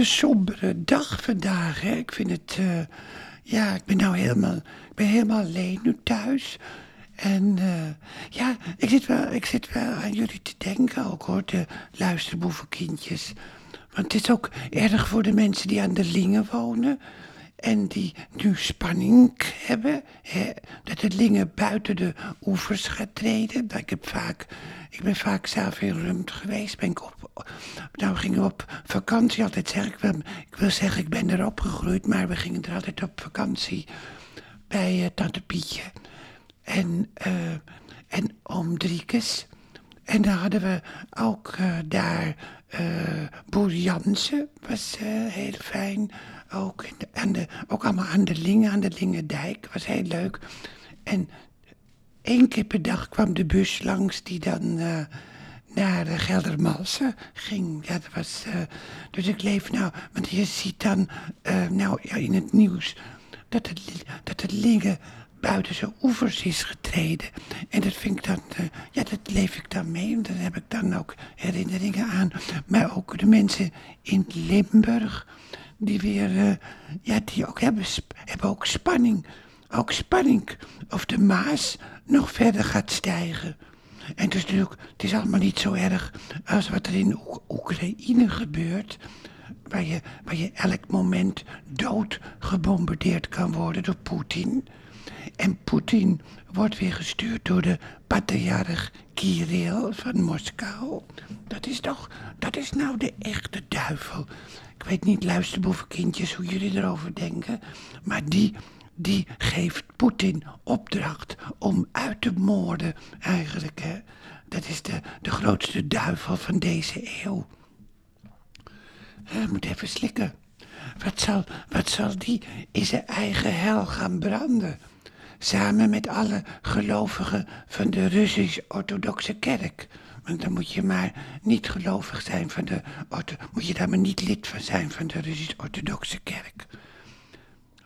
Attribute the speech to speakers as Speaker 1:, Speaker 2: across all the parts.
Speaker 1: een sombere dag vandaag. Hè? Ik vind het. eh, ja, ik ben nou helemaal. Ik ben helemaal alleen nu thuis. En eh, ja, ik zit, wel, ik zit wel aan jullie te denken ook hoor, de luisterboevenkindjes. Want het is ook erg voor de mensen die aan de Lingen wonen. En die nu spanning hebben. Hè, dat de Lingen buiten de oevers gaat treden. Dat Ik, heb vaak, ik ben vaak zelf in Rumt geweest. Ben ik op, nou, we gingen op vakantie altijd, zeg ik. Ik wil zeggen, ik ben er opgegroeid. Maar we gingen er altijd op vakantie bij eh, Tante Pietje. En, eh en oom Driekes. En dan hadden we ook eh, daar eh Boer Jansen, was heel fijn. Ook, de, aan de, ook allemaal aan de Lingen, aan de Lingendijk, was heel leuk. En één keer per dag kwam de bus langs die dan eh, naar uh, Geldermalsen ging. Ja, dat was, eh, dus ik leef nou, want je ziet dan eh, nou ja, in het nieuws dat li- dat het Lingen buiten zijn oevers is getreden. En dat vind ik dan, ja, dat leef ik dan mee. En daar heb ik dan ook herinneringen aan. Maar ook de mensen in Limburg, die weer, eh, ja, die ook hebben, hebben ook spanning. Ook spanning of de Maas nog verder gaat stijgen. En het is natuurlijk, het is allemaal niet zo erg als wat er in Oek- Oekraïne gebeurt. Waar je, waar je elk moment dood gebombardeerd kan worden door Poetin. En Poetin wordt weer gestuurd door de patriarch Kirill van Moskou. Dat is toch, dat is nou de echte duivel. Ik weet niet, luisterboevenkindjes, hoe jullie erover denken. Maar die, die geeft Poetin opdracht om uit te moorden eigenlijk. Hè. Dat is de, de grootste duivel van deze eeuw. Hij moet even slikken. Wat zal, wat zal die in zijn eigen hel gaan branden? Samen met alle gelovigen van de Russisch-Orthodoxe Kerk. Want dan moet je maar niet gelovig zijn van de... Moet je daar maar niet lid van zijn van de Russisch-Orthodoxe Kerk.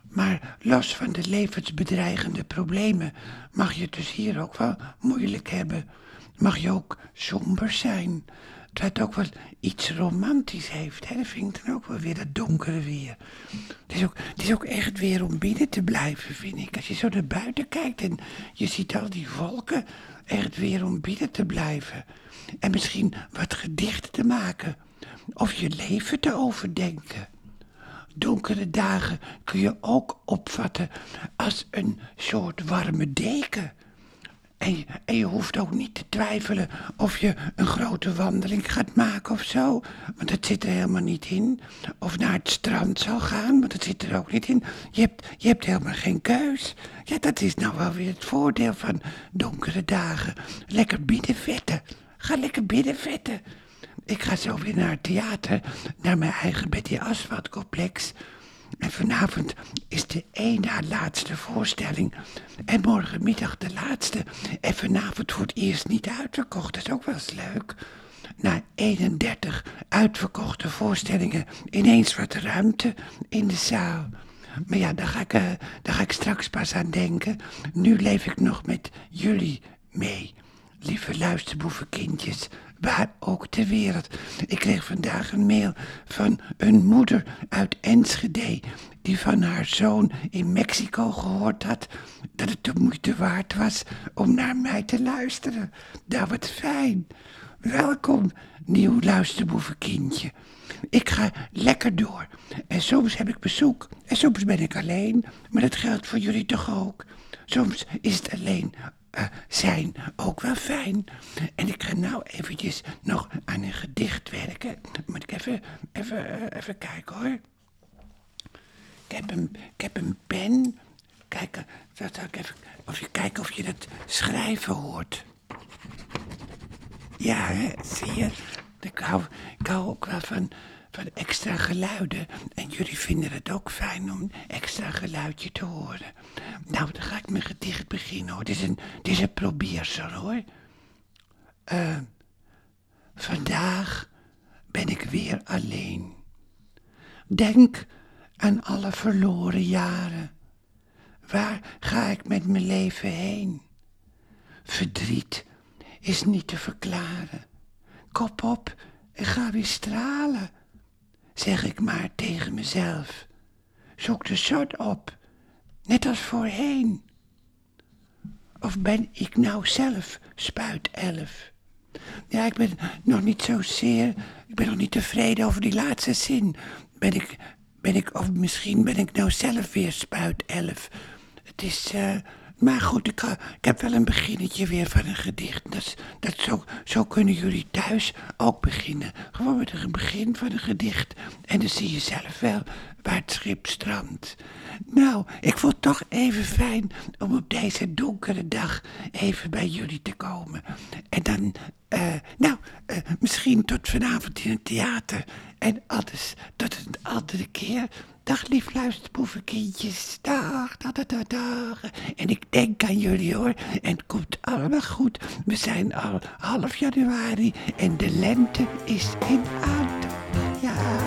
Speaker 1: Maar los van de levensbedreigende problemen mag je het dus hier ook wel moeilijk hebben. Mag je ook somber zijn. Dat het ook wel iets romantisch heeft. Hè? Dat vind ik dan ook wel weer dat donkere weer. Het is, ook, het is ook echt weer om binnen te blijven, vind ik. Als je zo naar buiten kijkt en je ziet al die wolken. Echt weer om binnen te blijven. En misschien wat gedichten te maken. Of je leven te overdenken. Donkere dagen kun je ook opvatten als een soort warme deken. En je, hoeft ook niet te twijfelen of je een grote wandeling gaat maken of zo. Want dat zit er helemaal niet in. Of naar het strand zal gaan, want dat zit er ook niet in. Je hebt, je hebt helemaal geen keus. Ja, dat is nou wel weer het voordeel van donkere dagen. Lekker binnenvetten. Ga lekker binnenvetten. Ik ga zo weer naar het theater, naar mijn eigen Betty Asphalt complex. En vanavond is de één na laatste voorstelling. En morgenmiddag de laatste. En vanavond het eerst niet uitverkocht. Dat is ook wel eens leuk. Na 31 uitverkochte voorstellingen ineens wat ruimte in de zaal. Maar ja, daar ga, ik, eh, daar ga ik straks pas aan denken. Nu leef ik nog met jullie mee. Lieve luisterboevenkindjes, waar ook ter wereld. Ik kreeg vandaag een mail van een moeder uit Enschede... die van haar zoon in Mexico gehoord had... dat het de moeite waard was om naar mij te luisteren. Nou, wat fijn. Welkom, nieuw luisterboevenkindje. Ik ga lekker door. En soms heb ik bezoek. En soms ben ik alleen. Maar dat geldt voor jullie toch ook. Soms is het alleen eh, zijn ook wel fijn. En ik ga nou eventjes nog aan een gedicht werken. Moet ik even, even, eh, even kijken hoor. Ik heb een, ik heb een pen. Kijken, dat ik even, of je kijken of je dat schrijven hoort. Ja, hè, zie je? Ik hou, ik hou ook wel van, van extra geluiden. En jullie vinden het ook fijn om extra geluidje te horen. Nou, dan ga ik mijn gedicht beginnen hoor. Het is een, het is een probeersel hoor. Eh, vandaag ben ik weer alleen. Denk aan alle verloren jaren. Waar ga ik met mijn leven heen? Verdriet is niet te verklaren. Kop op en ga weer stralen. Zeg ik maar tegen mezelf. Zoek de zon op, net als voorheen. Of ben ik nou zelf spuit elf? Ja, ik ben nog niet zozeer, ik ben nog niet tevreden over die laatste zin. Ben ik, ben ik, of misschien ben ik nou zelf weer spuit elf. Het is, eh, maar goed, ik, ik, heb wel een beginnetje weer van een gedicht. Dat, dat zo, zo kunnen jullie thuis ook beginnen. Gewoon met een begin van een gedicht. En dan zie je zelf wel waar het schip strandt. Nou, ik vond het toch even fijn om op deze donkere dag even bij jullie te komen. En dan, uh, nou, uh, misschien tot vanavond in het theater. En alles tot een andere keer. Dag lief luisterboevenkindjes. Dag, dag, dag, dag. En ik denk aan jullie hoor. En het komt allemaal goed. We zijn al half januari en de lente is in aantocht. Ja.